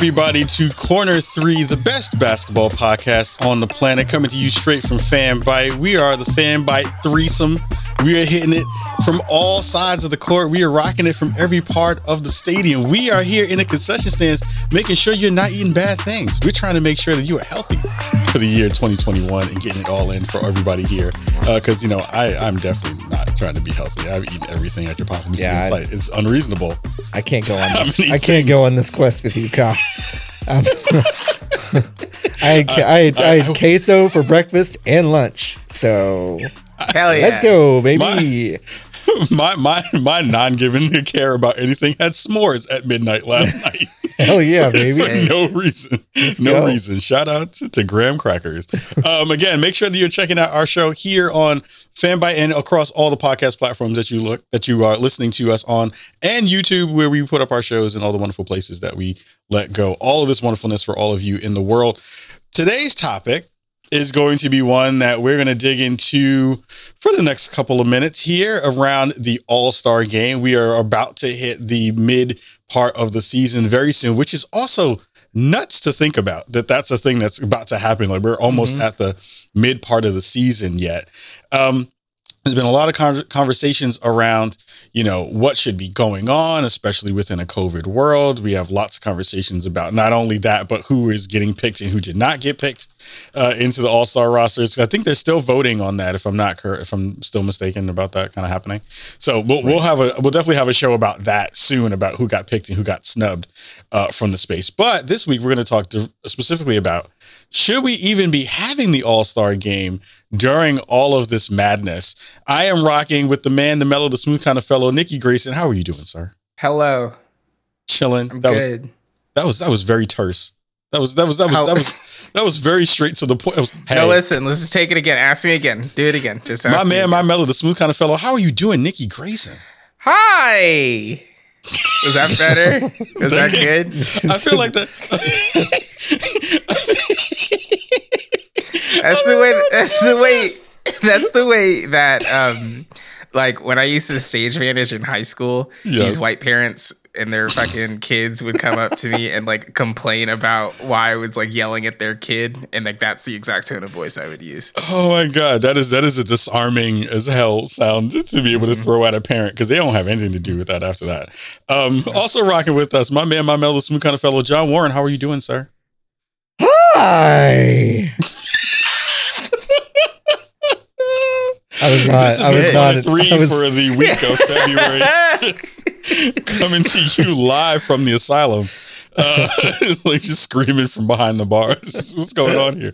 Everybody, to Corner Three, the best basketball podcast on the planet, coming to you straight from Fanbyte. We are the Fanbyte threesome. We are hitting it from all sides of the court. We are rocking it from every part of the stadium. We are here in the concession stands, making sure you're not eating bad things. We're trying to make sure that you are healthy for the year 2021 and getting it all in for everybody here. Because, uh, you know, I, I'm definitely not trying to be healthy. I've eaten everything I could possibly see Yeah, in I- sight. It's unreasonable. I can't go on this. I can't go on this quest with you, Kyle. Um, I had, I, had, I had queso for breakfast and lunch. So Hell yeah. let's go, baby. my my my non-giving a care about anything had s'mores at midnight last night Hell yeah, baby. for no reason no go. reason shout out to, to graham crackers um again make sure that you're checking out our show here on fanbyte and across all the podcast platforms that you look that you are listening to us on and youtube where we put up our shows and all the wonderful places that we let go all of this wonderfulness for all of you in the world today's topic is going to be one that we're going to dig into for the next couple of minutes here around the All Star game. We are about to hit the mid part of the season very soon, which is also nuts to think about that that's a thing that's about to happen. Like we're almost at the mid part of the season yet. Um, there's been a lot of con- conversations around, you know, what should be going on, especially within a COVID world. We have lots of conversations about not only that, but who is getting picked and who did not get picked uh, into the All Star rosters. I think they're still voting on that. If I'm not correct, if I'm still mistaken about that kind of happening. So we'll, we'll have a we'll definitely have a show about that soon about who got picked and who got snubbed uh, from the space. But this week we're going to talk specifically about should we even be having the All Star game during all of this madness? I am rocking with the man, the mellow, the smooth kind of fellow, Nikki Grayson. How are you doing, sir? Hello. Chilling. I'm that was good. that was that was very terse. That was that was that was How- that was that was very straight to the point. Was, hey, No, listen. Let's just take it again. Ask me again. Do it again. Just ask my man, my mellow, the smooth kind of fellow. How are you doing, Nikki Grayson? Hi. Was that better? Was that good? I feel like that. That's the way. That's the way. That's the way that um, like when I used to stage manage in high school, Yes. these white parents and their fucking kids would come up to me and like complain about why I was like yelling at their kid, and like that's the exact tone of voice I would use. Oh my god, that is that is a disarming as hell sound to be able to throw at a parent because they don't have anything to do with that after that. Um, also rocking with us, my man, my mellow, smooth kind of fellow, John Warren. How are you doing, sir? Hi. I was not. This is I was not. three was, for the week of February, coming to you live from the asylum. Uh, it's like just screaming from behind the bars. What's going on here?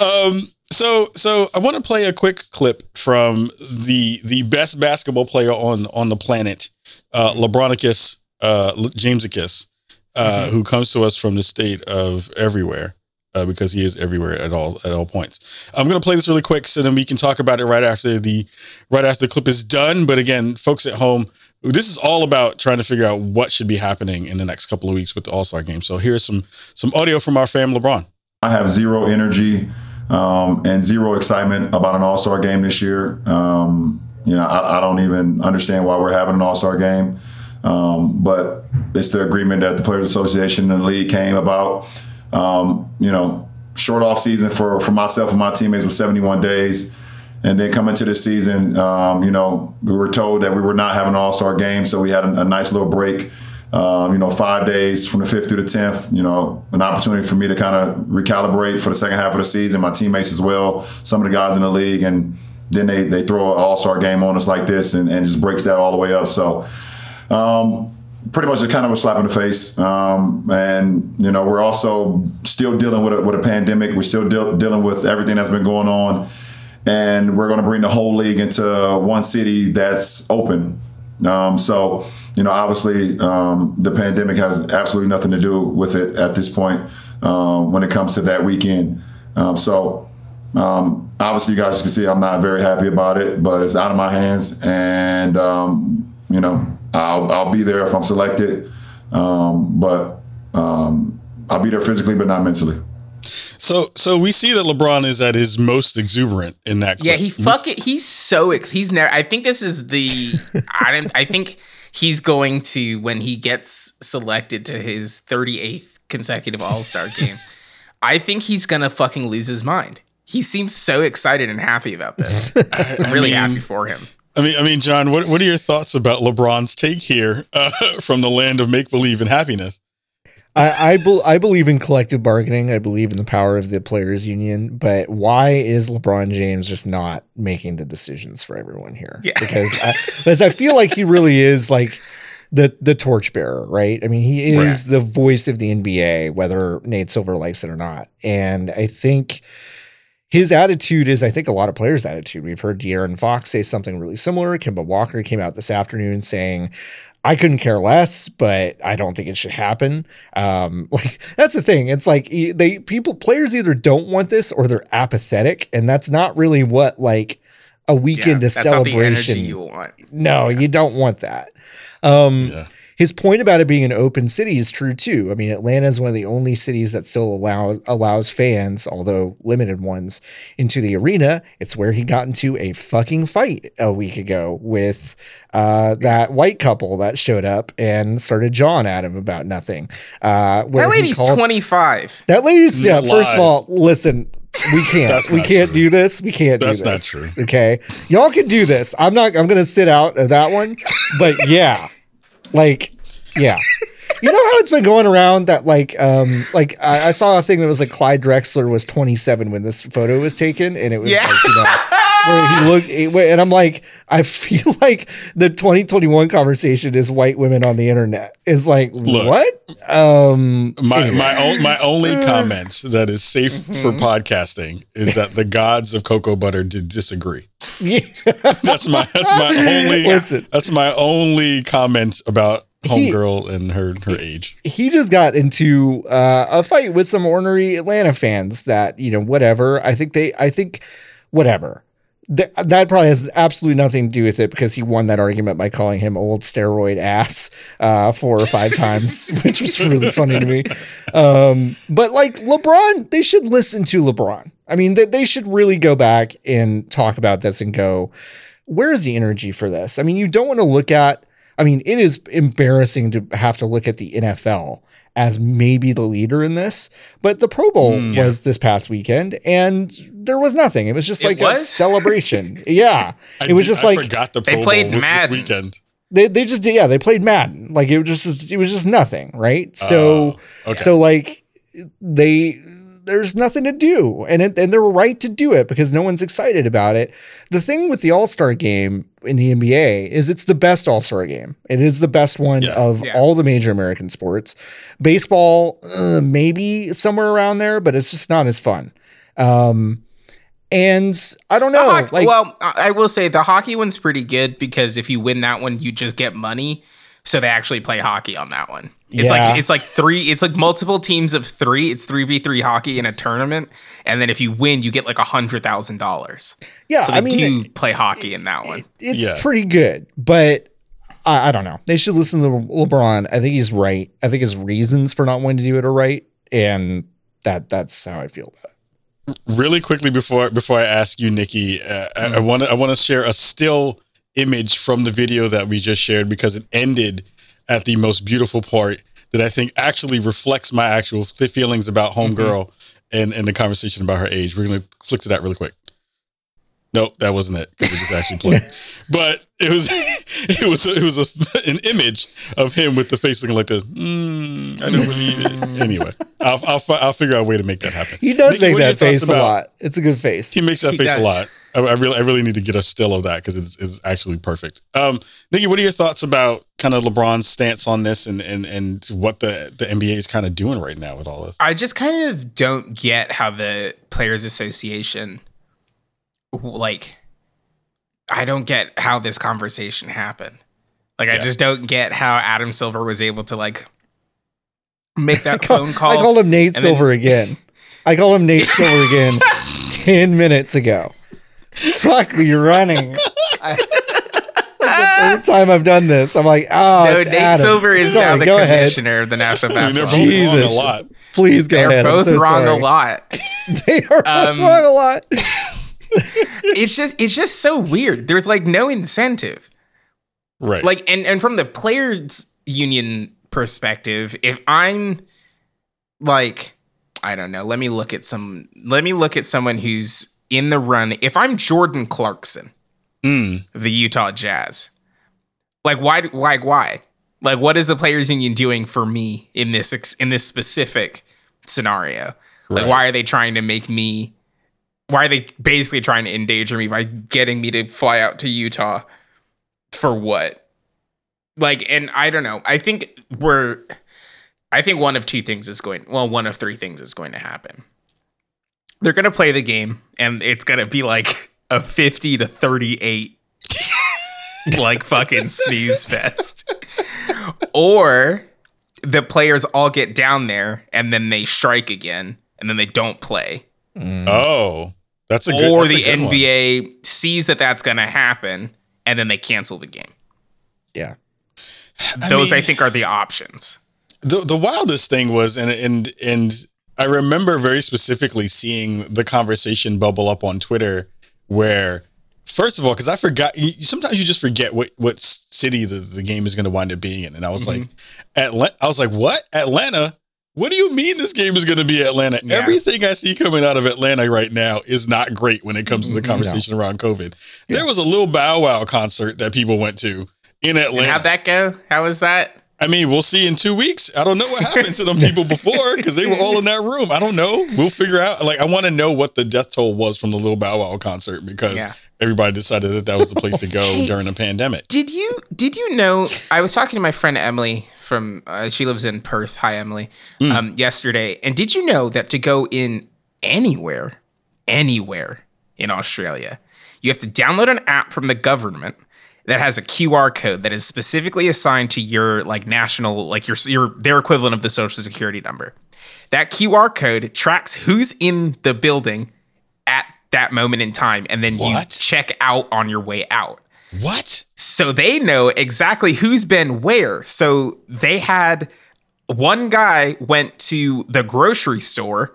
Um, so, so I want to play a quick clip from the the best basketball player on on the planet, uh, LeBronicus, uh, Jamesicus, uh, who comes to us from the state of everywhere. Uh, because he is everywhere at all at all points. I'm gonna play this really quick so then we can talk about it right after the right after the clip is done. But again, folks at home, this is all about trying to figure out what should be happening in the next couple of weeks with the All Star game. So here's some some audio from our fam LeBron. I have zero energy um, and zero excitement about an All Star game this year. Um, you know, I, I don't even understand why we're having an All Star game, um, but it's the agreement that the Players Association and the league came about. Um, you know, short off season for for myself and my teammates was 71 days. And then coming to the season, um, you know, we were told that we were not having an All Star game, so we had a, a nice little break. Um, you know, five days from the fifth to the tenth. You know, an opportunity for me to kind of recalibrate for the second half of the season. My teammates as well, some of the guys in the league, and then they they throw an All Star game on us like this, and, and just breaks that all the way up. So. Um, Pretty much a kind of a slap in the face, um, and you know we're also still dealing with a, with a pandemic. We're still deal dealing with everything that's been going on, and we're going to bring the whole league into one city that's open. Um, so, you know, obviously, um, the pandemic has absolutely nothing to do with it at this point um, when it comes to that weekend. Um, so, um, obviously, you guys can see I'm not very happy about it, but it's out of my hands, and you know, I'll, I'll be there if I'm selected, um, but um, I'll be there physically, but not mentally. So so we see that LeBron is at his most exuberant in that clip. Yeah, he fucking he's so ex- he's never. I think this is the. I didn't. I think he's going to when he gets selected to his 38th consecutive All-Star game. I think he's going to fucking lose his mind. He seems so excited and happy about this. I'm really mean- happy for him. I mean, I mean, John, what what are your thoughts about LeBron's take here uh, from the land of make believe and happiness? I I, bel I believe in collective bargaining. I believe in the power of the players' union. But why is LeBron James just not making the decisions for everyone here? Yeah. Because I, because I feel like he really is like the the torchbearer, right? I mean, he is the voice of the NBA, whether Nate Silver likes it or not. And I think his attitude is, I think, a lot of players' attitude. We've heard De'Aaron Fox say something really similar. Kemba Walker came out this afternoon saying, I couldn't care less, but I don't think it should happen. Um, like that's the thing. It's like they people players either don't want this or they're apathetic, and that's not really what like a weekend Yeah, of that's not the energy celebration. you want. no, you don't want that. Um, Yeah. His point about it being an open city is true too. I mean, Atlanta is one of the only cities that still allows allows fans, although limited ones, into the arena. It's where he got into a fucking fight a week ago with uh, that white couple that showed up and started jawing at him about nothing. Uh, where That lady's called- 25. That lady's yeah. Lies. First of all, listen. We can't. We can't true. do this. We can't That's do not this. true. Okay, y'all can do this. I'm not. I'm gonna sit out of that one. But yeah, like yeah. You know how it's been going around that like um like I, I saw a thing that was like Clyde Drexler was 27 when this photo was taken, and it was Yeah. like you know where he looked, and I'm like I feel like the 2021 conversation is white women on the internet is like Look. what um My my o- my only Uh. comment that is safe for Mm-hmm. podcasting is that the gods of cocoa butter did disagree. yeah. That's my that's my only Listen. that's my only comment about homegirl and her her age. he just got into uh, a fight with some ornery Atlanta fans that you know whatever. I think they I think whatever. Th- that probably has absolutely nothing to do with it because he won that argument by calling him old steroid ass uh, four or five times, which was really funny to me. Um, but like LeBron, they should listen to LeBron. I mean, they, they should really go back and talk about this and go, where is the energy for this? I mean, you don't want to look at, I mean, it is embarrassing to have to look at the NFL as maybe the leader in this, but the Pro Bowl Mm, was this past weekend and there was nothing. It was just It like a celebration. yeah. I It was did- just I like forgot the They played Bowl Madden. this weekend. they, they just did, yeah, they played Madden. Like it was just, it was just nothing. Right. So, Oh, okay. so like they there's nothing to do and it, and they're right to do it because no one's excited about it. The thing with the All-Star game in the NBA is it's the best All-Star game. It is the best one Yeah. of Yeah. all the major American sports. Baseball uh, maybe somewhere around there, but it's just not as fun. Um and I don't know, hoc- like well, I I will say the hockey one's pretty good because if you win that one, you just get money. So they actually play hockey on that one. It's Yeah. like it's like three. It's like multiple teams of three. It's three v three hockey in a tournament, and then if you win, you get like a hundred thousand dollars. yeah, So they I mean do play hockey in that one. it's Yeah. pretty good, but I, I don't know. They should listen to LeBron. I think he's right. I think his reasons for not wanting to do it are right, and that that's how I feel about it. really quickly before before I ask you, Nikki, uh, I- I want I want to share a still image from the video that we just shared because it ended at the most beautiful part that I think actually reflects my actual th- feelings about homegirl and and the conversation about her age. We're gonna flick to that really quick. Nope, that wasn't it. 'cause It just actually played. but it was it was it was a, an image of him with the face looking like this. Mm, I don't believe it. Anyway, I'll, I'll I'll figure out a way to make that happen. He does Nikki, make what are your that face thoughts a lot. It's a good face. he makes that He face a lot. I, I really, I really need to get a still of that because it's, it's actually perfect. Um, Nikki, what are your thoughts about kind of LeBron's stance on this and and and what the the NBA is kind of doing right now with all this? I just kind of don't get how the Players Association, like, I don't get how this conversation happened. Like, I just don't get how Adam Silver was able to like make that I call- phone call. I called him Nate and then- Silver again. I called him Nate Silver again ten minutes ago. Fuck me running. I, the third time I've done this, I'm like, oh, no, it's Nate Adam. Silver is Sorry, now the go ahead. commissioner of the National I mean, they're Basketball. both League. wrong a lot. Please go They're ahead. I'm both so wrong sorry. a lot. They are both Um, wrong a lot. it's just it's just so weird. There's like no incentive. Right. Like and and from the players union perspective, if I'm like I don't know, let me look at some let me look at someone who's in the run. If I'm Jordan Clarkson, Mm. the Utah Jazz. Like why like why? Like what is the players union doing for me in this in this specific scenario? Like Right. why are they trying to make me why are they basically trying to endanger me by getting me to fly out to Utah for what? Like and I don't know. I think we're I think one of two things is going well, one of three things is going to happen. They're going to play the game and it's going to be like a 50 to 38 like fucking sneeze fest. Or the players all get down there and then they strike again and then they don't play. Mm. Oh, that's a good. or the good one. NBA sees that that's going to happen and then they cancel the game. Yeah. Those I mean- think are the options. the the wildest thing was and and and I remember very specifically seeing the conversation bubble up on Twitter where first of all because I forgot you, sometimes you just forget what what city the, the game is going to wind up being in. And I was mm-hmm. like Atlanta I was like what? Atlanta? What do you mean this game is going to be Atlanta? Yeah. everything I see coming out of Atlanta right now is not great when it comes to the mm-hmm. conversation around COVID. There was a little Bow Wow concert that people went to in And Atlanta. how'd that go? How was that? I mean, we'll see in two weeks. I don't know what happened to them people before because they were all in that room. I don't know. We'll figure out. Like, I want to know what the death toll was from the Little Bow Wow concert because Yeah. everybody decided that that was the place to go Hey. during a pandemic. Did you did you know I was talking to my friend Emily from uh, she lives in Perth. Hi Emily. Hmm. Um yesterday. And did you know that to go in anywhere anywhere in Australia, you have to download an app from the government that has a QR code that is specifically assigned to your like national like your your their equivalent of the social security number. That QR code tracks who's in the building at that moment in time and then What? you check out on your way out. What? So they know exactly who's been where. So they had one guy went to the grocery store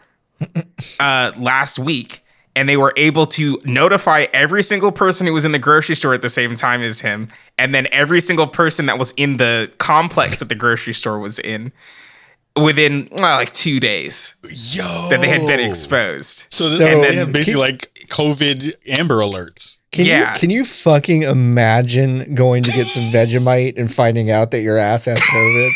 uh, last week and they were able to notify every single person who was in the grocery store at the same time as him and then every single person that was in the complex that the grocery store was in within well, like two days Yo. that they had been exposed So, this So- And then- have basically like COVID Amber alerts. Can Yeah. you can you fucking imagine going to get some Vegemite and finding out that your ass has COVID?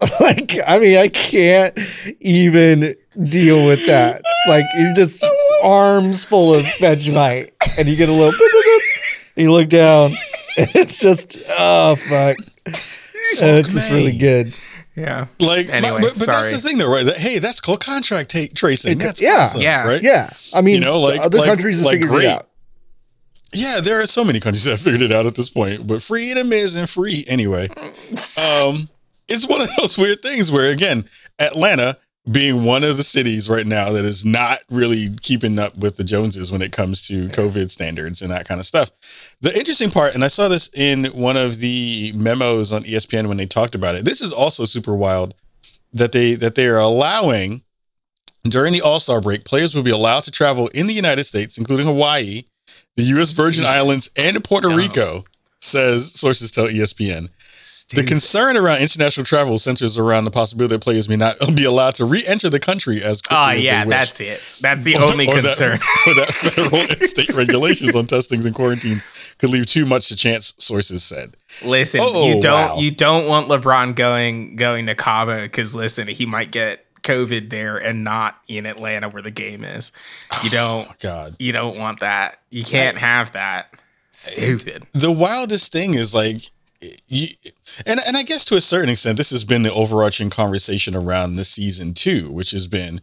like, I mean, I can't even deal with that. It's like you're just arms full of Vegemite, and you get a little. boop, boop, boop, and you look down, and it's just oh fuck. And it's just really good. yeah Like, Anyway, but, but that's the thing, though, right? That, hey, that's called contract ta- tracing. It- That's yeah. awesome, Yeah. right? Yeah, I mean, You know, like- other like- countries have figured great. it out. Yeah, there are so many countries that have figured it out at this point, but freedom isn't free anyway. Um, it's one of those weird things where, again, Atlanta being one of the cities right now that is not really keeping up with the Joneses when it comes to COVID standards and that kind of stuff. The interesting part, and I saw this in one of the memos on ESPN when they talked about it. This is also super wild that they that they are allowing during the All Star break, players will be allowed to travel in the United States, including Hawaii, the U.S. Virgin Islands, and Puerto. Rico. Says sources tell E ESPN. The concern around international travel centers around the possibility that players may not be allowed to re-enter the country as quickly Oh as yeah, they wish. that's it. That's the Or- only or that- concern. or that federal and state regulations on testings and quarantines could leave too much to chance. Sources said. Listen, Oh, you don't wow. you don't want LeBron going going to Cabo because listen, he might get COVID there and not in Atlanta where the game is. You don't Oh, God, you don't want that. You can't have that. Stupid. the wildest thing is like you and and I guess to a certain extent this has been the overarching conversation around this season too, which has been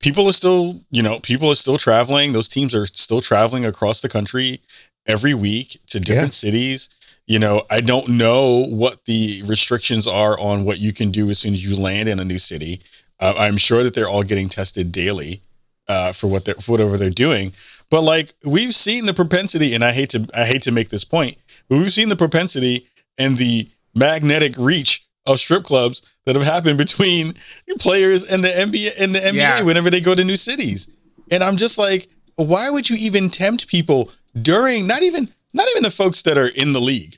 people are still, you know, people are still traveling. Those teams are still traveling across the country every week to different cities. You know, I don't know what the restrictions are on what you can do as soon as you land in a new city. Uh, I'm sure that they're all getting tested daily uh, for what they're for whatever they're doing. But like we've seen the propensity, and I hate to I hate to make this point, but we've seen the propensity and the magnetic reach of strip clubs that have happened between players and the NBA and the NBA Yeah. whenever they go to new cities. And I'm just like, why would you even tempt people during not even not even the folks that are in the league,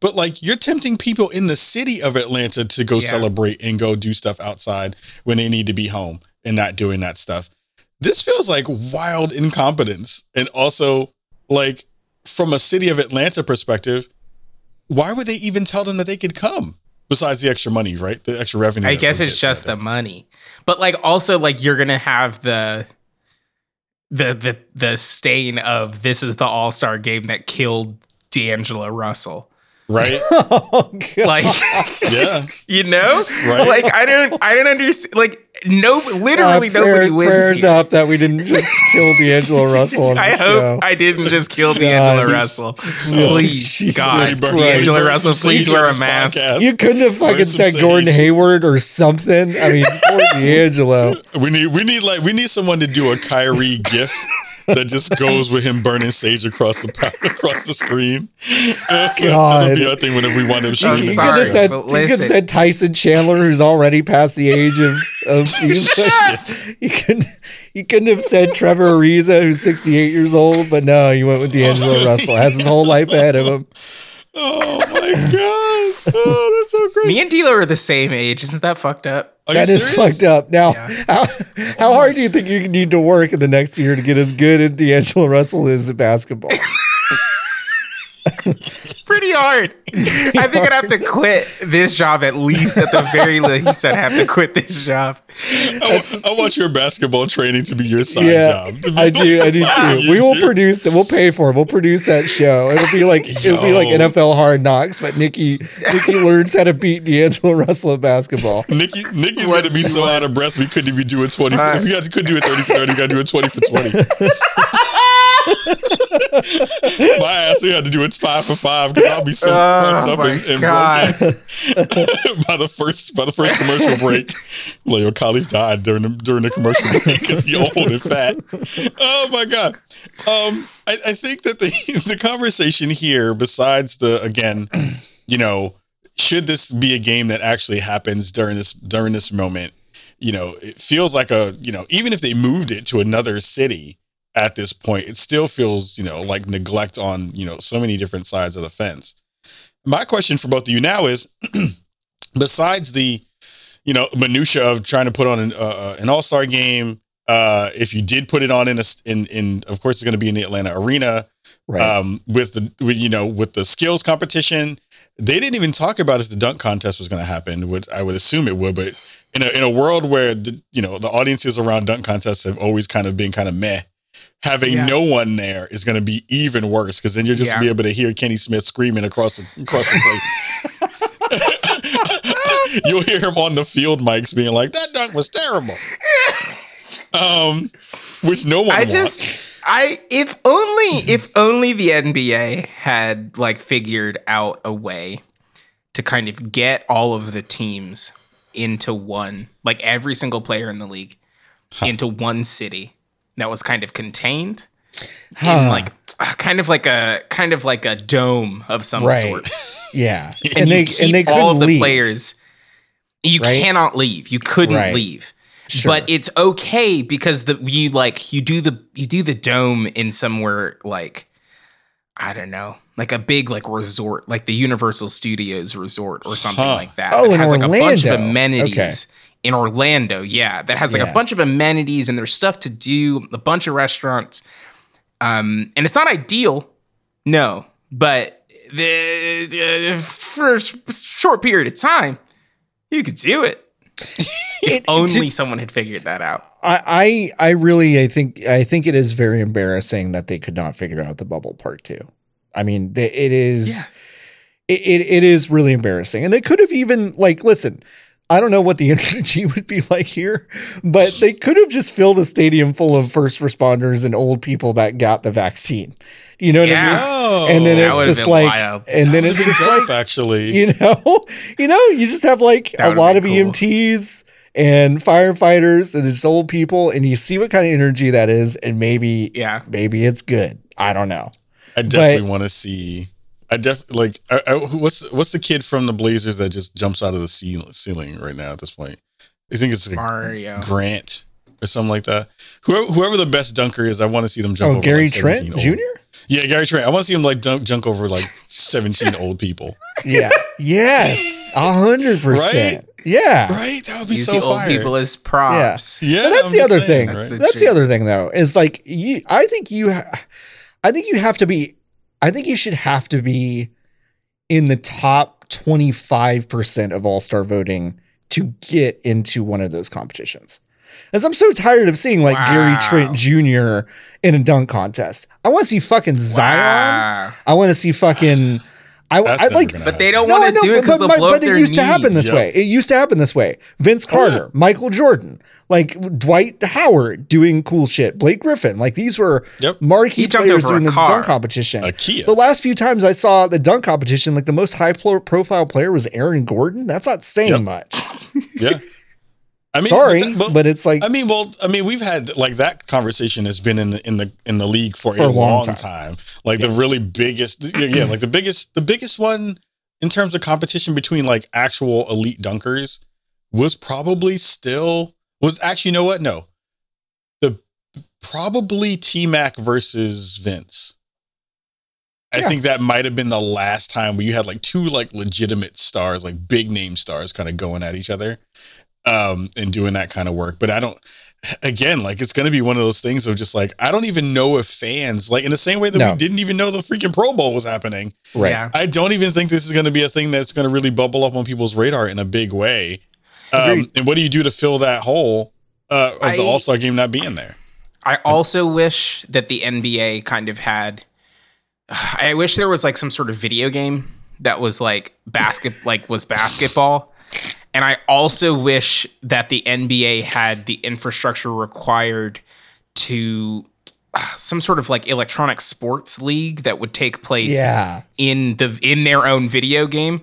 but like you're tempting people in the city of Atlanta to go Yeah. celebrate and go do stuff outside when they need to be home and not doing that stuff. This feels like wild incompetence. And also, like, from a city of Atlanta perspective, why would they even tell them that they could come? Besides the extra money, right? The extra revenue. I guess it's get. just the money. But like also like you're gonna have the the the the stain of this is the all star game that killed D'Angelo Russell. right. oh, Like Yeah. you know? Right. Like I don't I don't understand like no literally Uh, nobody prayer- wins. Prayers here. up that we didn't just kill D'Angelo Russell. On I the hope show. I didn't just kill D'Angelo please. Russell. Please, Jesus God, Christ. D'Angelo Russell, please wear a mask. podcast. You couldn't have fucking Burn some said Gordon. Hayward or something. I mean, poor D'Angelo. We need we need like we need someone to do a Kyrie gif that just goes with him burning sage across the across the screen. That'll be our thing whenever we want him I'm streaming. You could have said, but you could have listen. said Tyson Chandler, who's already past the age of of. you couldn't you couldn't have said Trevor Ariza, who's 68 years old, but no, you went with D'Angelo Russell. Has his whole life ahead of him. Oh my god! Oh, that's so great. Me and D'Lo are the same age. Isn't that fucked up? Are you That is serious? fucked up. Now, how, how hard do you think you need to work in the next year to get as good as D'Angelo Russell is at basketball? Pretty hard. I think I'd have to quit this job at least. At the very least, I'd have to quit this job. I, I want your basketball training to be your side yeah, job. I do. I do too. We will do. produce that. We'll pay for it. We'll produce that show. It'll be like it'll be like NFL Hard Knocks, but Nikki Nikki learns how to beat D'Angelo Russell at basketball. Nikki, Nikki's gonna be so out of breath we couldn't even do a twenty. Uh, if we had, could do a thirty for thirty, we gotta do a twenty for twenty. My ass, we had to do it's five for five because I'll be so pumped Oh up and, and broken by the first by the first commercial break. Like your Khalif died during the during the commercial break because he old and fat. Oh my god. Um, I, I think that the the conversation here, besides the again, you know, should this be a game that actually happens during this during this moment? You know, it feels like a you know, even if they moved it to another city at this point, it still feels you know like neglect on you know so many different sides of the fence. My question for both of you now is, besides the you know minutia of trying to put on an uh, an All Star game, uh, if you did put it on in a in in of course it's going to be in the Atlanta arena Right. um, with the with, you know with the skills competition. They didn't even talk about if the dunk contest was going to happen. Would I would assume it would, but in a in a world where the you know the audiences around dunk contests have always kind of been kind of meh. Having Yeah. no one there is going to be even worse because then you'll just Yeah. be able to hear Kenny Smith screaming across the, across the place. You'll hear him on the field mics being like, "That dunk was terrible," um, which no one. I wants. just I if only if only the NBA had like figured out a way to kind of get all of the teams into one, like every single player in the league into one city that was kind of contained in like uh, kind of like a kind of like a dome of some Right. sort. Yeah. And, And they keep and they all of the leave. players. You Right? cannot leave. You couldn't Right. leave. Sure. But it's okay because the you like you do the you do the dome in somewhere like I don't know, like a big like resort, like the Universal Studios resort or something Huh. like that. Oh, that in has like a bunch of amenities in Orlando. Yeah, that has like Yeah. a bunch of amenities and there's stuff to do, a bunch of restaurants. Um, and it's not ideal, no, but the, for a short period of time, you could do it. if only someone had figured that out. I, I I really I think I think it is very embarrassing that they could not figure out the bubble part too. I mean, they, it is it, it it is really embarrassing, and they could have even like listen. I don't know what the energy would be like here, but they could have just filled a stadium full of first responders and old people that got the vaccine. You know what Yeah. I mean? Oh, And then That it's just like, wild. and then it's just good like, actually. you know you know you just have like That a lot of cool. emts and firefighters and there's old people and you see what kind of energy that is and maybe Yeah. maybe it's good i don't know I definitely want to see. I def like. I, I, what's what's the kid from the Blazers that just jumps out of the ceil- ceiling right now at this point? I think it's like Mario. Grant or something like that. Whoever whoever the best dunker is, I want to see them jump. oh over gary like trent 17 jr old. Yeah, Gary Trent. I want to see him like dunk, junk over like 17 old people. Yeah. yes. A hundred percent. Right? Yeah. Right? That would be Use so the old fire. people as props. yeah, But that's I'm the other saying, thing. That's right? the- That's the other thing, though, is like you. I think you. Ha- I think you have to be. I think you should have to be in the top twenty five percent of All Star voting to get into one of those competitions. As I'm so tired of seeing like Gary Trent Jr. in a dunk contest. I want to see fucking Zion. Wow. I want to see fucking. I, I like. gonna But they don't want to do it because they'll but, blow but their it used to happen this Yep. way. It used to happen this way. Vince Carter, Michael Jordan, like Dwight Howard doing cool shit, Blake Griffin, like these were Yep. marquee He players doing the car. dunk competition. A Kia. The last few times I saw the dunk competition, like the most high profile player was Aaron Gordon. That's not saying Yep. much. Yeah. I mean, Sorry, that- but, but it's like I mean, well, I mean, we've had like that conversation has been in the in the in the league for, For a a long long time. time. Like the really biggest, yeah, yeah, like the biggest, the biggest one in terms of competition between like actual elite dunkers was probably still was actually you know what? No, the probably T Mac versus Vince. I Yeah. think that might have been the last time where you had like two like legitimate stars, like big name stars, kind of going at each other, um, and doing that kind of work. But I don't. Again, like it's going to be one of those things of just like I don't even know if fans like in the same way that No. we didn't even know the freaking Pro Bowl was happening. right. Yeah. I don't even think this is going to be a thing that's going to really bubble up on people's radar in a big way. Um, and what do you do to fill that hole uh, of the All Star game not being there? I also wish that the NBA kind of had. I wish there was like some sort of video game that was like basket, like was basketball, and I also wish that the NBA had the infrastructure required to uh, some sort of like electronic sports league that would take place Yeah. in the in their own video game.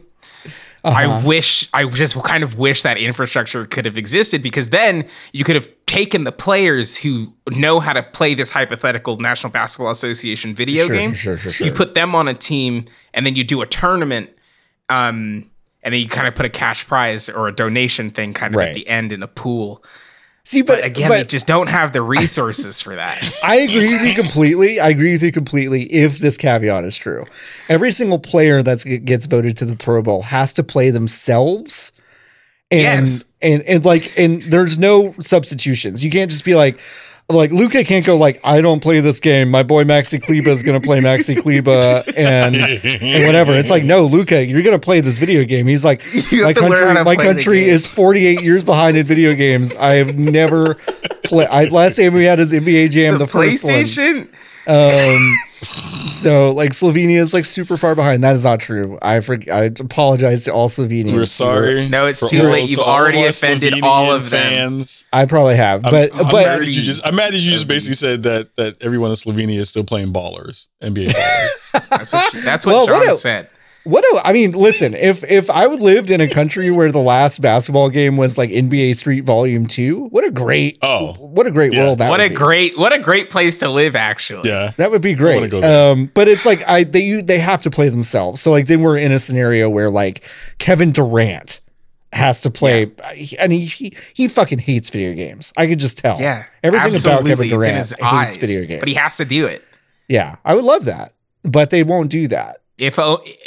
Uh-huh. I wish I just kind of wish that infrastructure could have existed because then you could have taken the players who know how to play this hypothetical National Basketball Association video Sure, game. sure, sure, sure, You put them on a team and then you do a tournament um and then you kind of put a cash prize or a donation thing kind of Right. at the end in a pool. See, but, But again, but they just don't have the resources for that. I agree with you completely. I agree with you completely. If this caveat is true, every single player that gets voted to the Pro Bowl has to play themselves, and Yes. and and like and there's no substitutions. You can't just be like. Like Luka can't go like I don't play this game. My boy Maxi Kleber is gonna play Maxi Kleber and, and whatever. It's like no, Luka, you're gonna play this video game. He's like my to country. My country is 48 years behind in video games. I have never played. Last time we had his NBA Jam, So the first one. PlayStation. Um, so like Slovenia is like super far behind. That is not true. I for, I apologize to all Slovenians. We're sorry. No, it's too all- late. You've to already our offended Slovenian all of them. fans. I probably have, but I'm, I'm but mad that you just. I'm mad that you just basically said that that everyone in Slovenia is still playing ballers, NBA ballers. That's what, she, that's what Well, what John else? said. What do I mean? Listen, if if I would lived in a country where the last basketball game was like NBA Street Volume Two, what a great Oh. what a great Yeah. world that what would a be. great what a great place to live actually yeah, That would be great. Um, but it's like I they you- they have to play themselves. So like then we're in a scenario where like Kevin Durant has to play, and he, he he fucking hates video games. I could just tell. yeah everything about. Kevin It's in Durant hates eyes, video games. but he has to do it yeah, I would love that, but they won't do that. If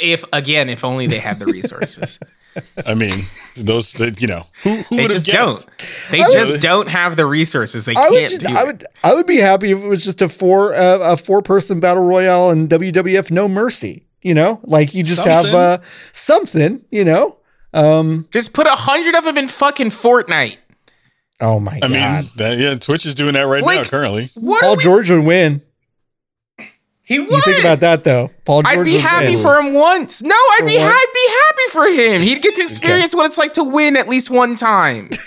if again if only they had the resources I mean those that you know who, who they would just guessed? don't they I would- just don't have the resources they I can't would just, do I it. would, I would be happy if it was just a four, uh, a four person battle royale and WWF No Mercy. You know, like you just have Something. uh, something. You know, um, just put a hundred of them in fucking Fortnite oh my I god, mean, that, yeah, Twitch is doing that right now currently. what Paul we, George would win. He would You think about that though, Paul George. I'd be happy win. for him once. No, I'd For be once? I'd be happy for him. He'd get to experience what it's like to win at least one time.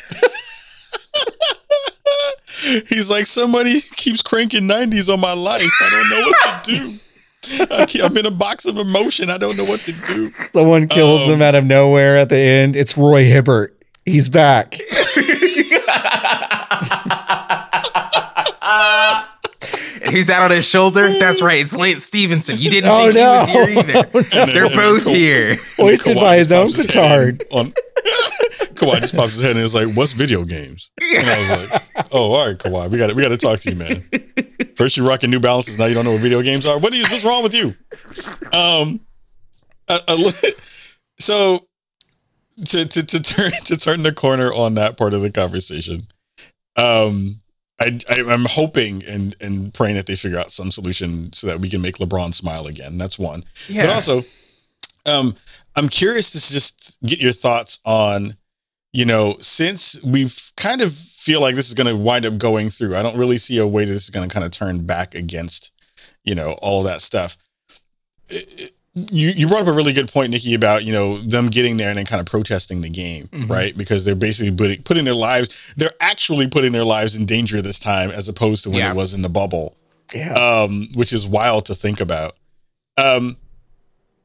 He's like somebody keeps cranking 90s on my life. I don't know what to do. I I'm in a box of emotion. I don't know what to do. Someone kills Um, him out of nowhere at the end. It's Roy Hibbert. He's back. And he's out on his shoulder. That's right. It's Lance Stephenson. You didn't Oh, think no. he was here either. And then- They're both Ka- here. Hoisted by his own pops petard. On, Kawhi just pops his head and is like, "What's video games?" And I was like, "Oh, all right, Kawhi, we got we got to talk to you, man." First you're rocking New Balances, now you don't know what video games are. What is what's wrong with you? Um, a- a li- so to, to to turn to turn the corner on that part of the conversation, um, I, I I'm hoping and and praying that they figure out some solution so that we can make LeBron smile again. That's one. Yeah. But also, um, I'm curious to just get your thoughts on, you know, since we've kind of feel like this is going to wind up going through. I don't really see a way that this is going to kind of turn back against, you know, all of that stuff. It- you you brought up a really good point, Nikki, about you know them getting there and then kind of protesting the game, Mhm. right? Because they're basically putting putting their lives, they're actually putting their lives in danger this time, as opposed to when Yeah. it was in the bubble Yeah. um, which is wild to think about. Um,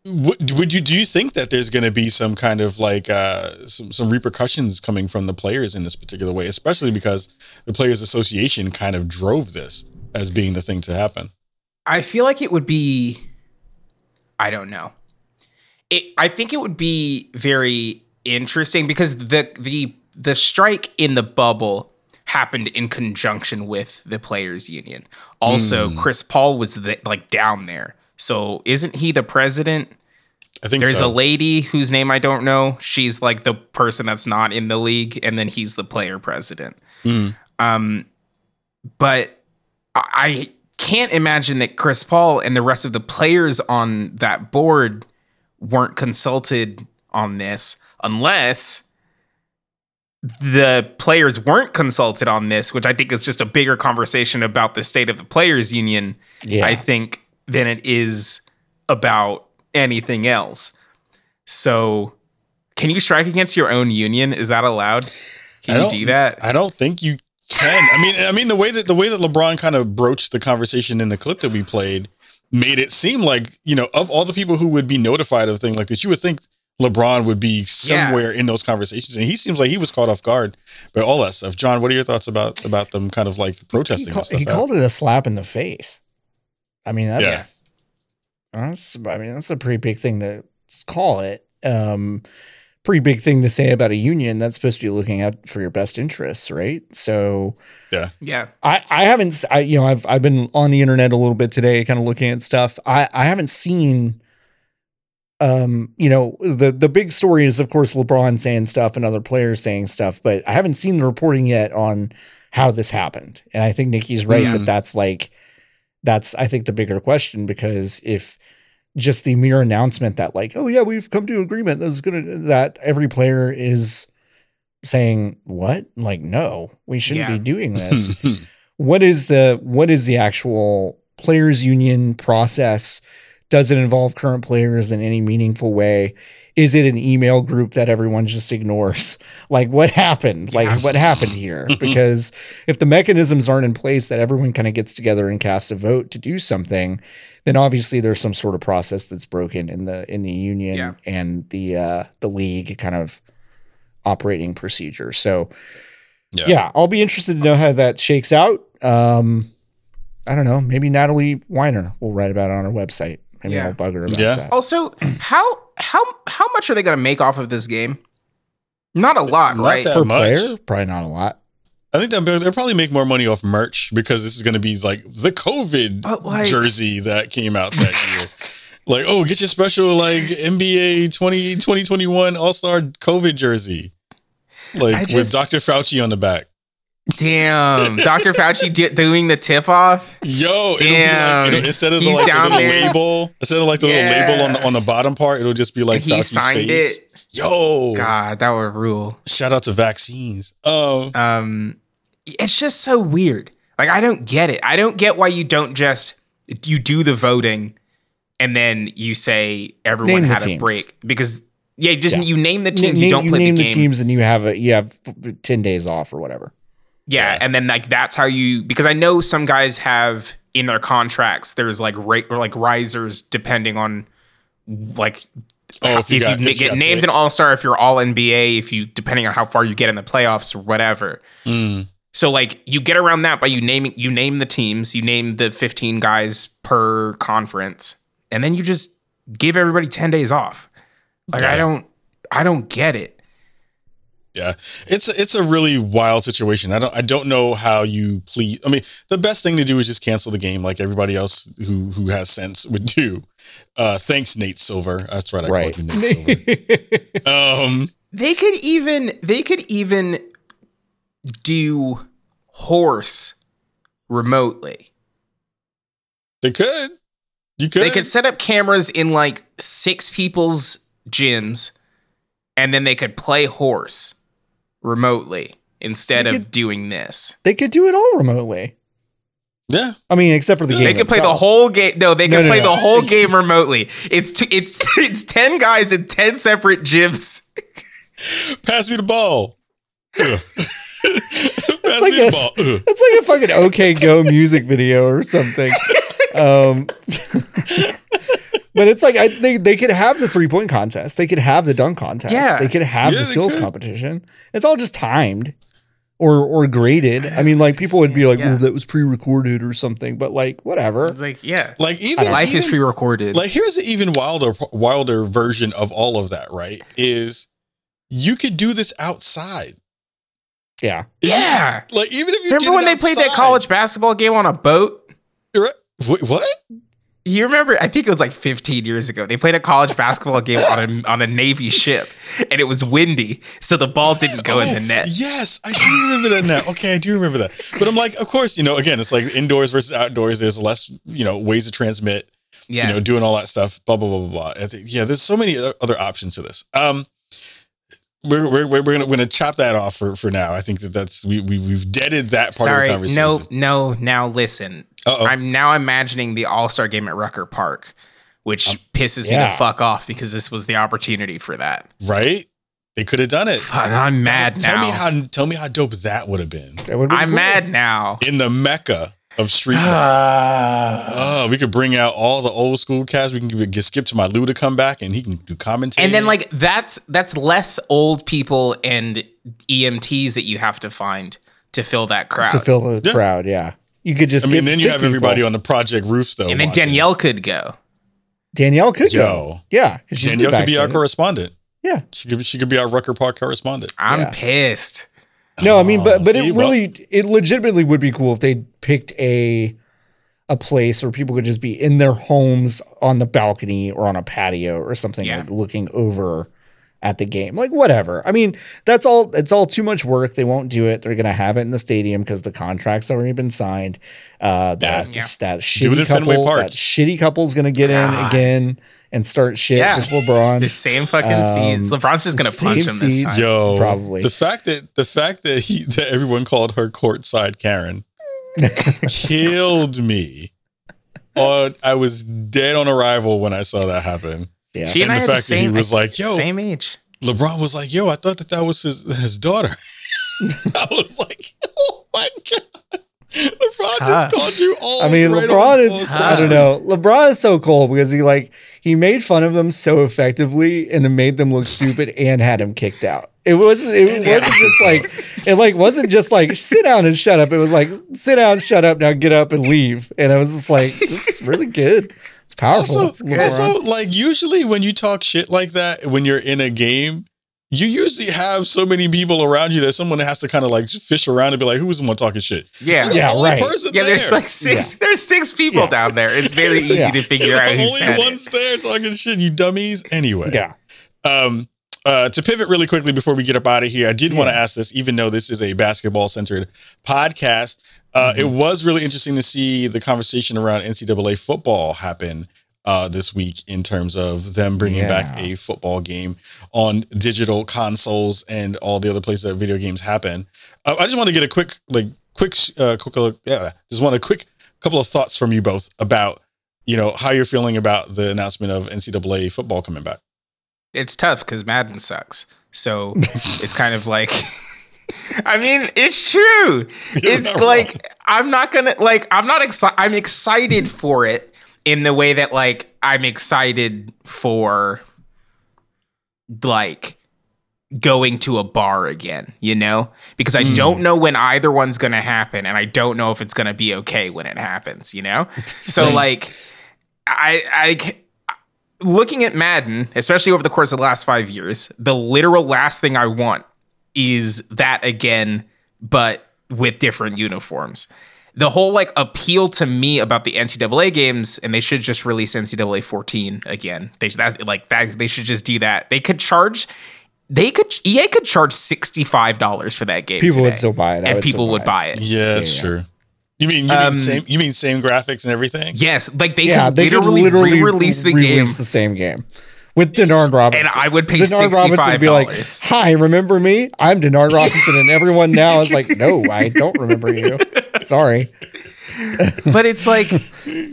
would, would you do you think that there's going to be some kind of like uh, some some repercussions coming from the players in this particular way, especially because the Players Association kind of drove this as being the thing to happen? I feel like it would be I don't know. It I think it would be very interesting because the the the strike in the bubble happened in conjunction with the players union. Also, Chris Paul was the, like down there. So isn't he the president? I think There's so. a lady whose name I don't know. She's like the person that's not in the league, and then he's the player president. Mm. Um, but I I can't imagine that Chris Paul and the rest of the players on that board weren't consulted on this, unless the players weren't consulted on this, which I think is just a bigger conversation about the state of the players union. yeah. I think, than it is about anything else. So, can you strike against your own union? Is that allowed? Can you do that? I don't think you can. I mean, I mean the way that the way that LeBron kind of broached the conversation in the clip that we played made it seem like you know of all the people who would be notified of a thing like this, you would think LeBron would be somewhere in those conversations, and he seems like he was caught off guard by all that stuff. John, what are your thoughts about about them kind of like he, protesting? call- stuff he called it a slap in the face. I mean, that's, that's I mean, that's a pretty big thing to call it. Um, pretty big thing to say about a union that's supposed to be looking out for your best interests, right? So yeah. Yeah. I, I haven't, s- I, you know, I've, I've been on the internet a little bit today, kind of looking at stuff. I, I haven't seen, um, you know, the, the big story is of course LeBron saying stuff and other players saying stuff, but I haven't seen the reporting yet on how this happened. And I think Nikki's right Yeah. that that's like, that's, I think the bigger question, because if just the mere announcement that like, oh yeah, we've come to an agreement that is going to, that every player is saying what? Like, no, we shouldn't Yeah. be doing this what is the what is the actual players union process does it involve current players in any meaningful way is it an email group that everyone just ignores like what happened Yeah. like what happened here because if the mechanisms aren't in place that everyone kind of gets together and casts a vote to do something then obviously there's some sort of process that's broken in the in the union Yeah. and the uh the league kind of operating procedure so Yeah. yeah. I'll be interested to know how that shakes out. Um, I don't know. Maybe Natalie Weiner will write about it on her website. Maybe Yeah. I'll bug her about Yeah. that. Also, how how how much are they going to make off of this game? Not a lot, Not right? that- Per much. player, probably not a lot. I think they'll, they'll probably make more money off merch because this is going to be like the COVID like- jersey that came out that year. Like, oh, get your special like NBA 20, 2021 All Star COVID jersey, like I with Dr. Fauci on the back. Damn, Dr. Fauci di- doing the tip off. Yo, Damn. like, it'll- instead of the, like, the little there. label, instead of like the Yeah. little label on the on the bottom part, it'll just be like he Fauci's signed face. it. Yo, God, that would rule. shout out to vaccines. Um, Um, it's just so weird. Like I don't get it. I don't get why you don't just you do the voting and then you say everyone Name had a teams. break because yeah, just Yeah. you name the teams. name, you don't play name the the, teams and you have a you have ten days off or whatever. Yeah, Yeah. and then like that's how you because I know some guys have in their contracts there's like rate or like risers depending on like Oh, if you got- ma- if you get got named an all star, if you're all NBA, if you depending on how far you get in the playoffs or whatever. mm, So like you get around that by you naming you name the teams, you name the 15 guys per conference, and then you just give everybody 10 days off. Like I don't I don't get it. Yeah, it's a, it's a really wild situation. I don't I don't know how you please. I mean, the best thing to do is just cancel the game, like everybody else who who has sense would do. Uh, thanks, Nate Silver. That's right, I Right. called you Nate Silver. um, They could even they could even do horse remotely. they could, you could. They could set up cameras in like six people's gyms and then they could play horse remotely instead They of doing this. they could do it all remotely. yeah, I mean, except for the game. They could play the whole game. No, they No, could no, play no. the whole game remotely. It's t- it's it's ten guys in ten separate gyms. pass me the ball. Ugh. pass like me the a- ball. Ugh. It's like a fucking OK Go music video or something. Um, but it's like I think they could have the three point contest. They could have the dunk contest. Yeah. They could have Yeah, the skills could. competition. It's all just timed or or graded. I mean, like people would be like, Yeah. "Well, that was pre recorded or something," but like whatever. It's like yeah, Like even life is pre-recorded. like here's an even wilder wilder version of all of that right is you could do this outside Yeah. Yeah. Like even if you Remember when it they played that college basketball game on a boat? Right. Wait, what You remember? I think it was like 15 years ago. They played a college basketball game on a on a Navy ship, and it was windy, so the ball didn't go in the Oh, net. yes i do remember that now okay i do remember that but i'm like of course you know again it's like indoors versus outdoors there's less you know ways to transmit Yeah, you know doing all that stuff blah blah blah blah blah yeah there's so many other options to this um we're, we're, we're, gonna, we're gonna chop that off for, for now. I think that that's we, we we've deaded that part of the conversation. no, no. Now listen, Uh-oh. I'm now imagining the All Star game at Rucker Park, which um, pisses me the fuck off because this was the opportunity for that. right? They could have done it. Fuck, I'm mad tell now. me how tell me how dope that would have been That would've been I'm cool. mad now. in the mecca of street. Ah. Oh, we could bring out all the old school cats. We can get, get Skip to my Lou to come back and he can do commentary. and then like that's that's less old people and EMTs that you have to find to fill that crowd. to fill the Yeah. crowd. Yeah. You could just I mean, get then you sick have everybody on the project roofs though. and then watching. Danielle could go. Danielle could Yo. go. Yeah, Danielle been could be our correspondent. Yeah. She could she could be our Rucker Park correspondent. I'm Yeah. pissed. No, I mean, but but Oh, see, it really, it legitimately would be cool if they picked a a place where people could just be in their homes on the balcony or on a patio or something, Yeah. like looking over at the game, like whatever. I mean, that's all. It's all too much work. They won't do it. They're gonna have it in the stadium because the contract's already been signed. Uh, that Yeah. that shitty couple, that shitty couple's gonna get in again and start shit Yeah. with LeBron. The same fucking Um, seats. LeBron's just gonna punch same him this seats. time. Yo, Probably. the fact that the fact that he that everyone called her courtside Karen killed me. Oh, I was dead on arrival when I saw that happen. yeah. She and, And I the are the fact that he was like, yo, same age. LeBron was like, "Yo, I thought that that was his his daughter." I was like, "Oh my god!" LeBron just called you all. I mean, right LeBron is. I don't know. LeBron is so cool because he like, he made fun of them so effectively and it made them look stupid and had him kicked out. It was, it wasn't just like, it like wasn't just like sit down and shut up. It was like sit down, shut up, now get up and leave. And I was just like, it's really good. It's powerful. Also, It's also, like usually when you talk shit like that, when you're in a game, you usually have so many people around you that someone has to kind of like fish around and be like, "Who's the one talking shit?" Yeah. The Yeah, only right. person Yeah, there's there. like six. There's six people Yeah. down there. It's very easy Yeah. to figure You're out the who only said ones there talking shit. You dummies. Anyway, yeah. Um, uh, to pivot really quickly before we get up out of here, I did want to ask this, even though this is a basketball centered podcast. Uh, It was really interesting to see the conversation around NCAA football happen uh, this week in terms of them bringing back a football game on digital consoles and all the other places that video games happen. Uh, I just want to get a quick, like, quick, uh, quick look. Yeah, just want a quick couple of thoughts from you both about, you know, how you're feeling about the announcement of NCAA football coming back. It's tough because Madden sucks. So it's kind of like. I mean, it's true. It's not like I'm not gonna like I'm not excited. I'm excited for it in the way that like I'm excited for like going to a bar again, you know? Because I Hmm. don't know when either one's going to happen and I don't know if it's going to be okay when it happens, you know? So like I I looking at Madden, especially over the course of the last 5 years, the literal last thing I want is that again, but with different uniforms. The whole like appeal to me about the NCAA games, and they should just release NCAA 14 again. They that's like that. They should just do that. They could charge. They could EA could charge sixty five dollars for that game. People would still buy it. I and would still people would buy buy it. Yeah, that's Yeah. true. You mean you Um, mean same you mean same graphics and everything? Yes, like they yeah, could they could literally, literally re-release the game, release the same game with Denard Robinson. and I would pay Denard sixty Robinson five would be like, dollars. "Hi, remember me? I'm Denard Robinson," and everyone now is like, "No, I don't remember you. Sorry." but it's like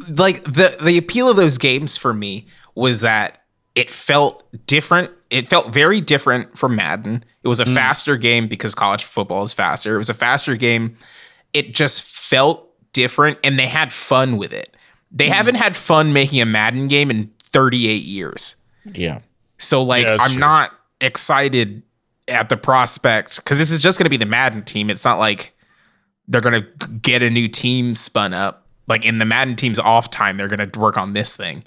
like the the appeal of those games for me was that it felt different. It felt very different from madden. It was a mm. faster game because college football is faster. It was a faster game. It just felt different and they had fun with it. They mm. haven't had fun making a madden game in 38 years. Yeah, so like Yeah, i'm true. not excited at the prospect because this is just going to be the madden team. It's not like they're going to get a new team spun up. Like in the Madden team's off time, they're going to work on this thing.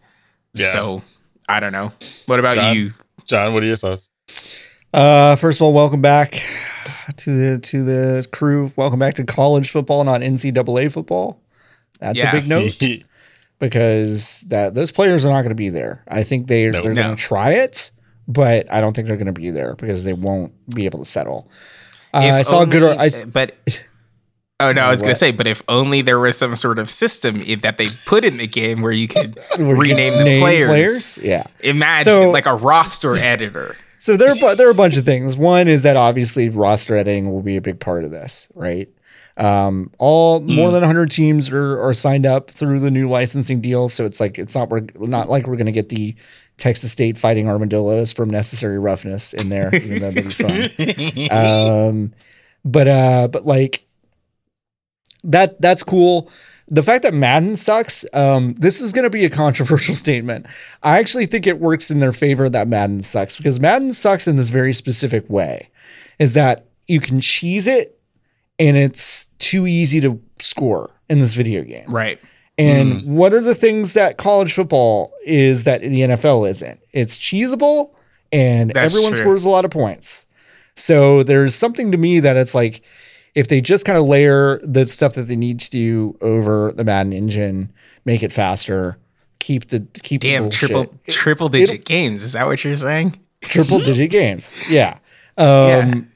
Yeah. So I don't know. What about John? you? John, what are your thoughts? Uh, first of all, welcome back to the to the crew. Welcome back to college football, not NCAA football. That's Yeah. a big note because that those players are not going to be there. I think they No. they're No. going to try it, but I don't think they're going to be there because they won't be able to settle. Uh, I saw a good. only- I, s- but oh no, I was gonna say, but if only there was some sort of system that they put in the game where you could rename the name players. Yeah. Imagine So- like a roster editor. So there are there are a bunch of things. One is that obviously roster editing will be a big part of this, right? Um, all more than 100 teams are, are signed up through the new licensing deal, so it's like it's not we're not like we're going to get the Texas State fighting armadillos from Necessary Roughness in there, even though that'd be fun. um, but uh, but like that that's cool. The fact that Madden sucks, um, this is going to be a controversial statement. I actually think it works in their favor that Madden sucks because Madden sucks in this very specific way, is that you can cheese it and it's too easy to score in this video game. Right. And what are the things that college football is that the NFL isn't? It's cheesable and That's everyone true. scores a lot of points. So there's something to me that it's like if they just kind of layer the stuff that they need to do over the Madden engine, make it faster, keep the keep Damn, bullshit. triple triple digit games. Is that what you're saying? triple digit games. Yeah. Um,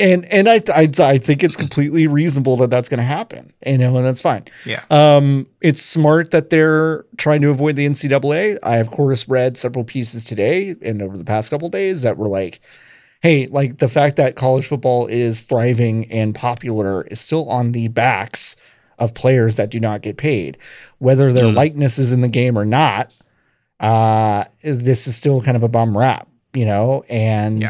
and and I, I I think it's completely reasonable that that's going to happen. You know, and that's fine. Yeah. Um, it's smart that they're trying to avoid the NCAA. I of course read several pieces today and over the past couple days that were like, hey, like the fact that college football is thriving and popular is still on the backs of players that do not get paid, whether their likeness is in the game or not. Uh, this is still kind of a bum rap, you know, and. Yeah.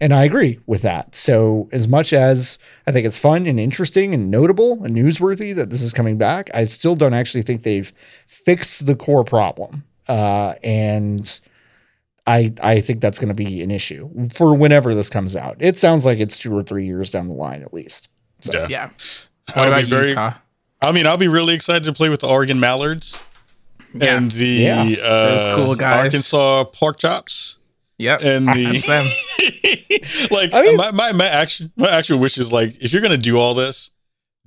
And I agree with that. So, as much as I think it's fun and interesting and notable and newsworthy that this is coming back, I still don't actually think they've fixed the core problem. Uh, and I I think that's going to be an issue for whenever this comes out. It sounds like it's two or three years down the line at least. So, Yeah. Yeah. What I'll about be very you, I mean, I'll be really excited to play with the Oregon Mallards Yeah. and the Yeah. uh, cool guys. Arkansas pork chops Yep. and the like I mean- my, my my action my actual wish is like if you're gonna do all this,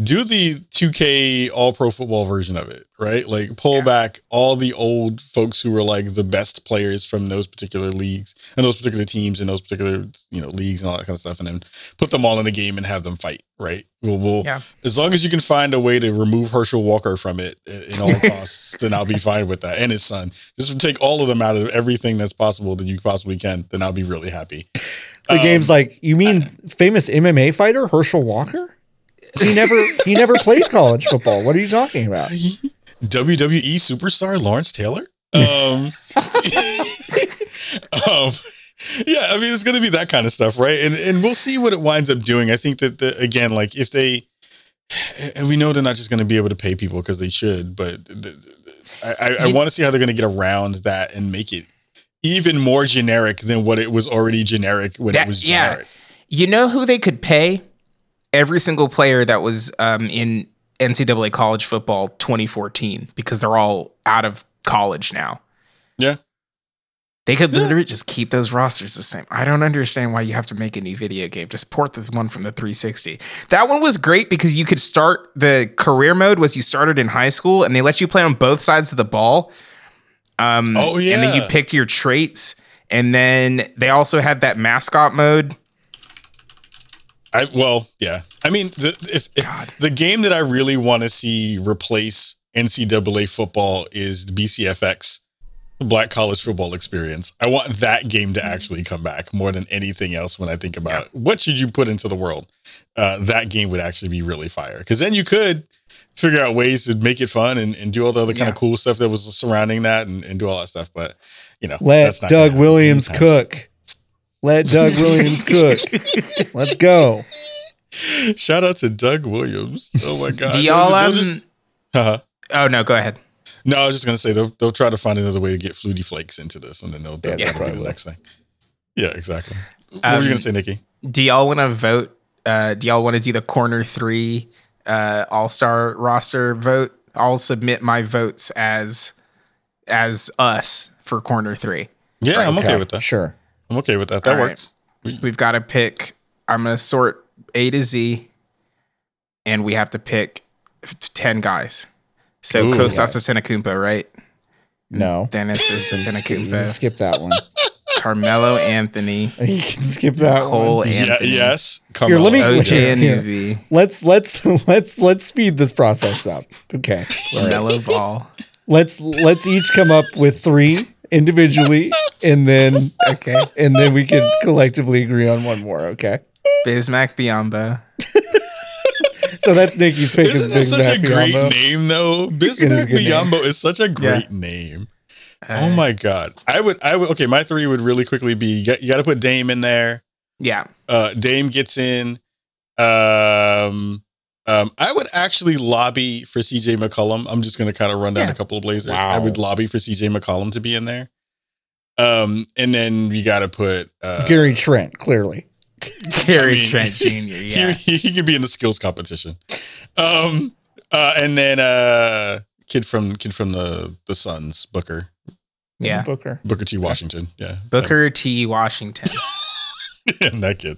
do the 2K All Pro Football version of it, right? Like pull Yeah. back all the old folks who were like the best players from those particular leagues and those particular teams and those particular you know leagues and all that kind of stuff, and then put them all in the game and have them fight, right? We'll, we'll Yeah. as long as you can find a way to remove Herschel Walker from it i- in all costs, then I'll be fine with that. And his son, just take all of them out of everything that's possible that you possibly can. Then I'll be really happy. the Um, game's like, you mean famous MMA fighter Herschel Walker? He never he never played college football. What are you talking about? WWE superstar Lawrence Taylor. Um, um, yeah, I mean it's going to be that kind of stuff, right? And and we'll see what it winds up doing. I think that the, again, like if they, and we know they're not just going to be able to pay people because they should, but the, the- I, I, I want to see how they're going to get around that and make it even more generic than what it was already generic when That- it was generic. yeah. generic. You know who they could pay? Every single player that was um, in NCAA college football 2014 because they're all out of college now. Yeah. They could literally just keep those rosters the same. I don't understand why you have to make a new video game. Just port the one from the 360. That one was great because you could start the career mode was you started in high school and they let you play on both sides of the ball. Um, Oh, And then you yeah. picked your traits. And then they also had that mascot mode. I well, yeah. I mean, the if, if the game that I really want to see replace NCAA football is the BCFX, the Black College Football Experience. I want that game to actually come back more than anything else. When I think about what should you put into the world, uh, that game would actually be really fire because then you could figure out ways to make it fun and, and do all the other kind Yeah. of cool stuff that was surrounding that and, and do all that stuff. But you know, Let that's not Doug Williams anytime soon. cook. Let Doug Williams cook. Let's go. Shout out to Doug Williams. Oh my god. Do y'all, They'll um, just- uh-huh. oh, no, go ahead. No, I was just gonna say they'll they'll try to find another way to get Flutie Flakes into this, and then they'll Yeah, that'll be the next thing. Yeah, exactly. What Um, were you gonna say, Nikki? Do y'all want to vote? Uh, do y'all want to do the corner three uh, all star roster vote? I'll submit my votes as as us for corner three. Yeah, I'm okay, with that. Sure. I'm okay with that. That All right. works. We've got to pick. I'm gonna sort A to Z, and we have to pick ten guys. So Ooh. Kostas is Senakumpa, right? No. Dennis is You Senakumpa. skip that one. Carmelo Anthony, You can skip that Cole one. Yeah, Anthony, yes. Here, let me- Carmelo. OJ Here, here. Anunoby, Let's let's let's let's speed this process up. Okay. All right. LaMelo Ball. Let's let's each come up with three individually, and then Okay, and then we can collectively agree on one more. Okay. Bismack Biyombo. So that's Nikki's pick. is Isn't that such a Mac great Biyombo. name, though? is a Bismack good name. Biyombo is such a great Yeah. name. oh my god, I would, I would. Okay, my three would really quickly be: you got, you got to put Dame in there. Yeah, uh, Dame gets in. Um, um, I would actually lobby for CJ McCollum. I'm just going to kind of run down Yeah. a couple of Blazers. I would lobby for CJ McCollum to be in there. Um, and then you got to put uh, Gary Trent, clearly. Gary I mean, Trent Jr. Yeah, He, he could be in the skills competition. Um, uh, and then uh, kid from kid from the the Suns, Booker yeah. Booker. Booker T. Washington. Yeah, Booker T. Washington. and that kid.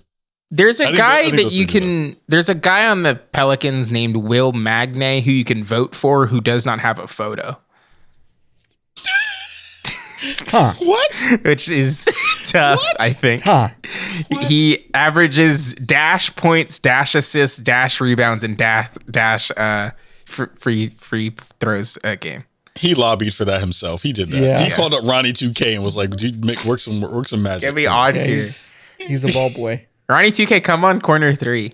There's a think guy that- that you things are can. There's a guy on the Pelicans named Will Magnay who you can vote for who does not have a photo, Huh. What? which is tough. I think Huh. he averages dash points, dash assists, dash rebounds, and dash dash uh, free free throws a game. He lobbied for that himself. He did that. Yeah. He called up Ronnie 2K and was like, "Dude, make work some work some magic." Give me odd Yeah, he's, he's a ball boy. Ronnie 2K, come on corner three.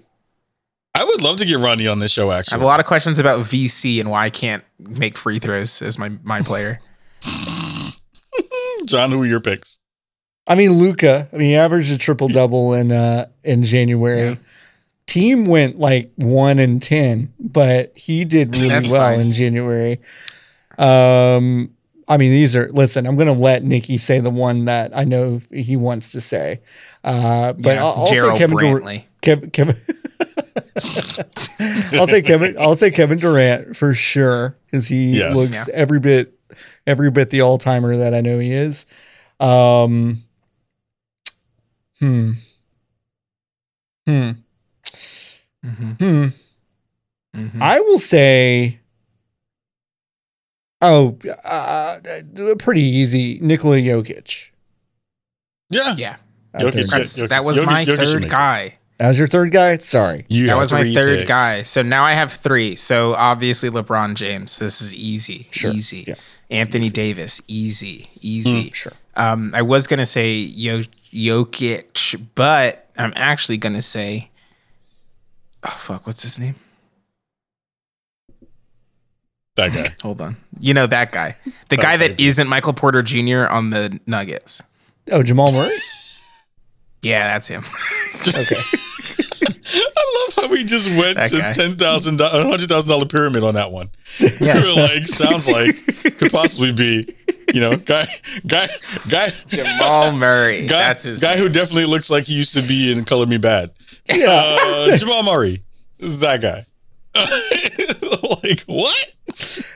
I would love to get Ronnie on this show. Actually, I have a lot of questions about VC and why I can't make free throws as my my player. John, who are your picks? I mean, Luka. I mean, he averaged a triple double in uh in January. Yeah. Team went like one and ten, but he did really well fine. in January. Um, I mean, these are. Listen, I'm gonna let Nikki say the one that I know he wants to say. Uh, but Yeah, I'll, I'll Gerald Kevin. Dur- Brantley. Kevin, Kevin I'll say Kevin. I'll say Kevin Durant for sure because he Yes. looks every bit, every bit the all timer that I know he is. Um, hmm. Hmm. Mhm, Hmm. mhm. I will say. Oh, uh, pretty easy. Nikola Jokic. Yeah, yeah, Uh, Jokic, Jokic- that was Jokic- my Jokic third guy. That was your third guy. Sorry. You That was my third picks. guy. So now I have three. So obviously LeBron James. This is easy. Sure. Easy. Yeah. Anthony Davis. Easy. Easy. Sure. Um, I was gonna say Yo- Jokic, but I'm actually gonna say, oh fuck, what's his name? That guy. Hold on. You know that guy, the guy that Okay. isn't Michael Porter Jr. on the Nuggets. Oh, Jamal Murray. Yeah, that's him. Okay. I love how we just went That to guy. ten thousand, a hundred thousand dollar pyramid on that one. Yeah. We were like, sounds like could possibly be, you know, guy, guy, guy, Jamal Murray. guy, that's his. guy name. who definitely looks like he used to be in Color Me Badd. Yeah. Uh, Jamal Murray, that guy. like what?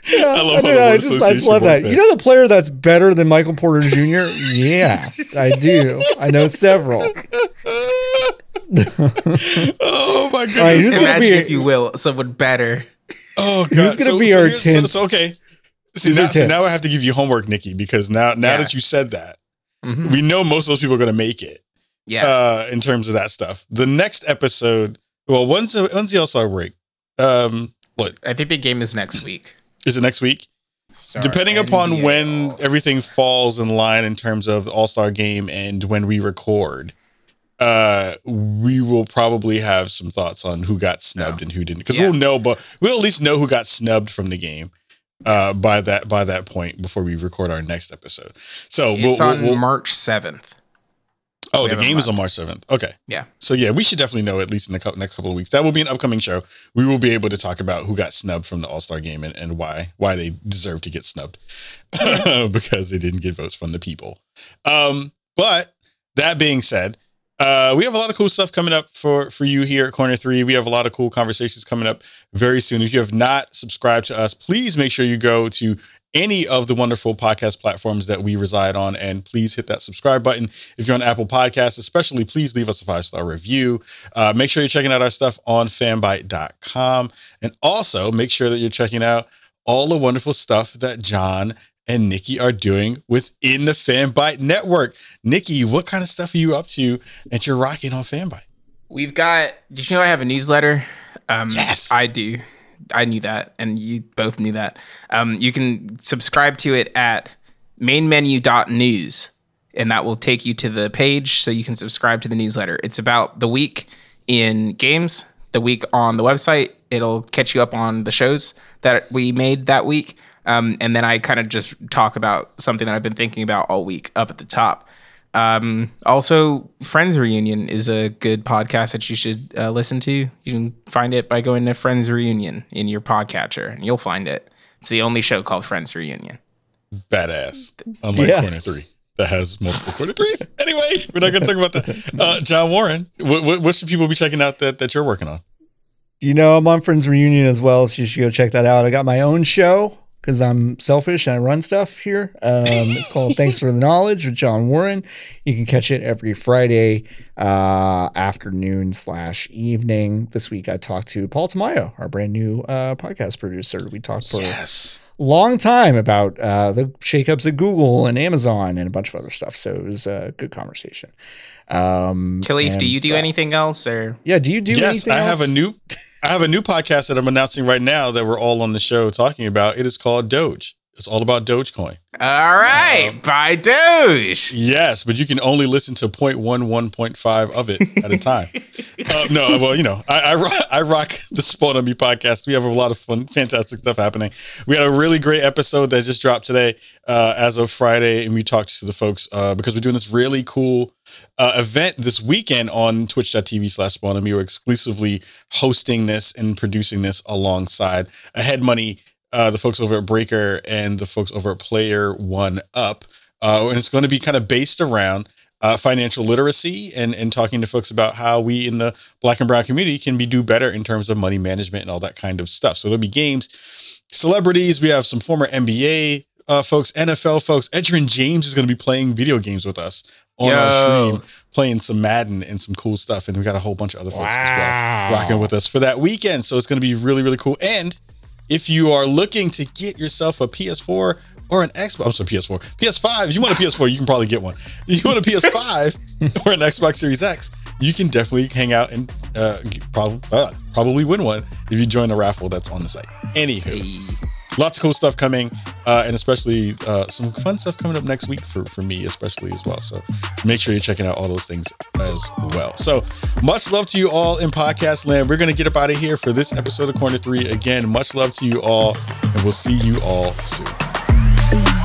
Yeah, I love I, the know, I just, I just love that. worked You know the player that's better than Michael Porter Jr. yeah, I do. I know several. oh my goodness. All right, who's Imagine, be? if you will, someone better. Oh god. Who's gonna be our here's- so, 10th? so, okay. See now, our so now I have to give you homework, Nikki, because now now Yeah. that you said that, Mhm. we know most of those people are gonna make it. Yeah. Uh in terms of that stuff. The next episode, well, when's the when's the All Star break? Um what I think the game is next week. is it next week? Star Depending upon when All- everything falls in line in terms of All Star game and when we record, uh, we will probably have some thoughts on who got snubbed and who didn't, because Yeah. we'll know, but we'll at least know who got snubbed from the game uh, by that by that point before we record our next episode. So It's we'll- on we'll- March seventh. Oh, the game is on. March seventh. Okay, Yeah. so yeah, we should definitely know at least in the cou- next couple of weeks. That will be an upcoming show. We will be able to talk about who got snubbed from the All Star game and, and why why they deserve to get snubbed because they didn't get votes from the people. Um, but that being said, uh, we have a lot of cool stuff coming up for for you here at Corner Three. We have a lot of cool conversations coming up very soon. If you have not subscribed to us, please make sure you go to any of the wonderful podcast platforms that we reside on and please hit that subscribe button if you're on apple podcasts especially please leave us a five star review uh, make sure you're checking out our stuff on fanbyte.com and also make sure that you're checking out all the wonderful stuff that john and nikki are doing within the fanbyte network nikki what kind of stuff are you up to that you're rocking on fanbyte We've got. Did you know I have a newsletter? Um, Yes. I do. I knew that, and you both knew that. Um, you can subscribe to it at mainmenu.news, and that will take you to the page so you can subscribe to the newsletter. It's about the week in games, the week on the website. It'll catch you up on the shows that we made that week. Um, and then I kind of just talk about something that I've been thinking about all week up at the top. Um, also, Friends Reunion is a good podcast that you should uh, listen to. You can find it by going to Friends Reunion in your podcatcher, and you'll find it. It's the only show called Friends Reunion. badass unlike Yeah. corner three that has multiple corner threes anyway we're not going to talk about that uh, john warren what, what, what should people be checking out that, that you're working on You know, I'm on Friends Reunion as well, so you should go check that out. I got my own show because I'm selfish and I run stuff here. Um, it's called Thanks for the Knowledge with John Warren. You can catch it every Friday uh, afternoon slash evening. This week I talked to Paul Tamayo, our brand new uh, podcast producer. We talked for yes a long time about uh, the shakeups at Google and Amazon and a bunch of other stuff. So it was a good conversation. Um, Kahlief, do you do uh, anything else, or Yeah, do you do yes anything i have a new i have a new podcast that i'm announcing right now that we're all on the show talking about it is called doge it's all about dogecoin all right, by Doge? Yes, but you can only listen to 0.11.5 of it at a time. uh, no, well, you know, I, I, rock, I rock the Spawn on Me podcast. We have a lot of fun, fantastic stuff happening. We had a really great episode that just dropped today uh, as of Friday, and we talked to the folks uh, because we're doing this really cool uh, event this weekend on twitch.tv slash spawn and we are exclusively hosting this and producing this alongside Ahead Money uh, the folks over at Breaker and the folks over at Player One Up. Uh, and it's going to be kind of based around uh, financial literacy and, and talking to folks about how we in the black and brown community can be do better in terms of money management and all that kind of stuff. So there'll be games, celebrities. We have some former NBA uh, folks, NFL folks. Edgerrin James is going to be playing video games with us on Yo. our stream, playing some Madden and some cool stuff. And we got a whole bunch of other folks as well rocking with us for that weekend. So it's going to be really, really cool. And if you are looking to get yourself a PS4 or an Xbox, I'm sorry, PS4, PS5, if you want a PS4, you can probably get one. If you want a PS5 or an Xbox Series X, you can definitely hang out and uh, probably uh, probably win one if you join the raffle that's on the site. Anywho, lots of cool stuff coming, uh, and especially uh, some fun stuff coming up next week for, for me, especially as well. So make sure you're checking out all those things as well. So much love to you all in podcast land. We're going to get up out of here for this episode of Corner 3. Again, much love to you all, and we'll see you all soon.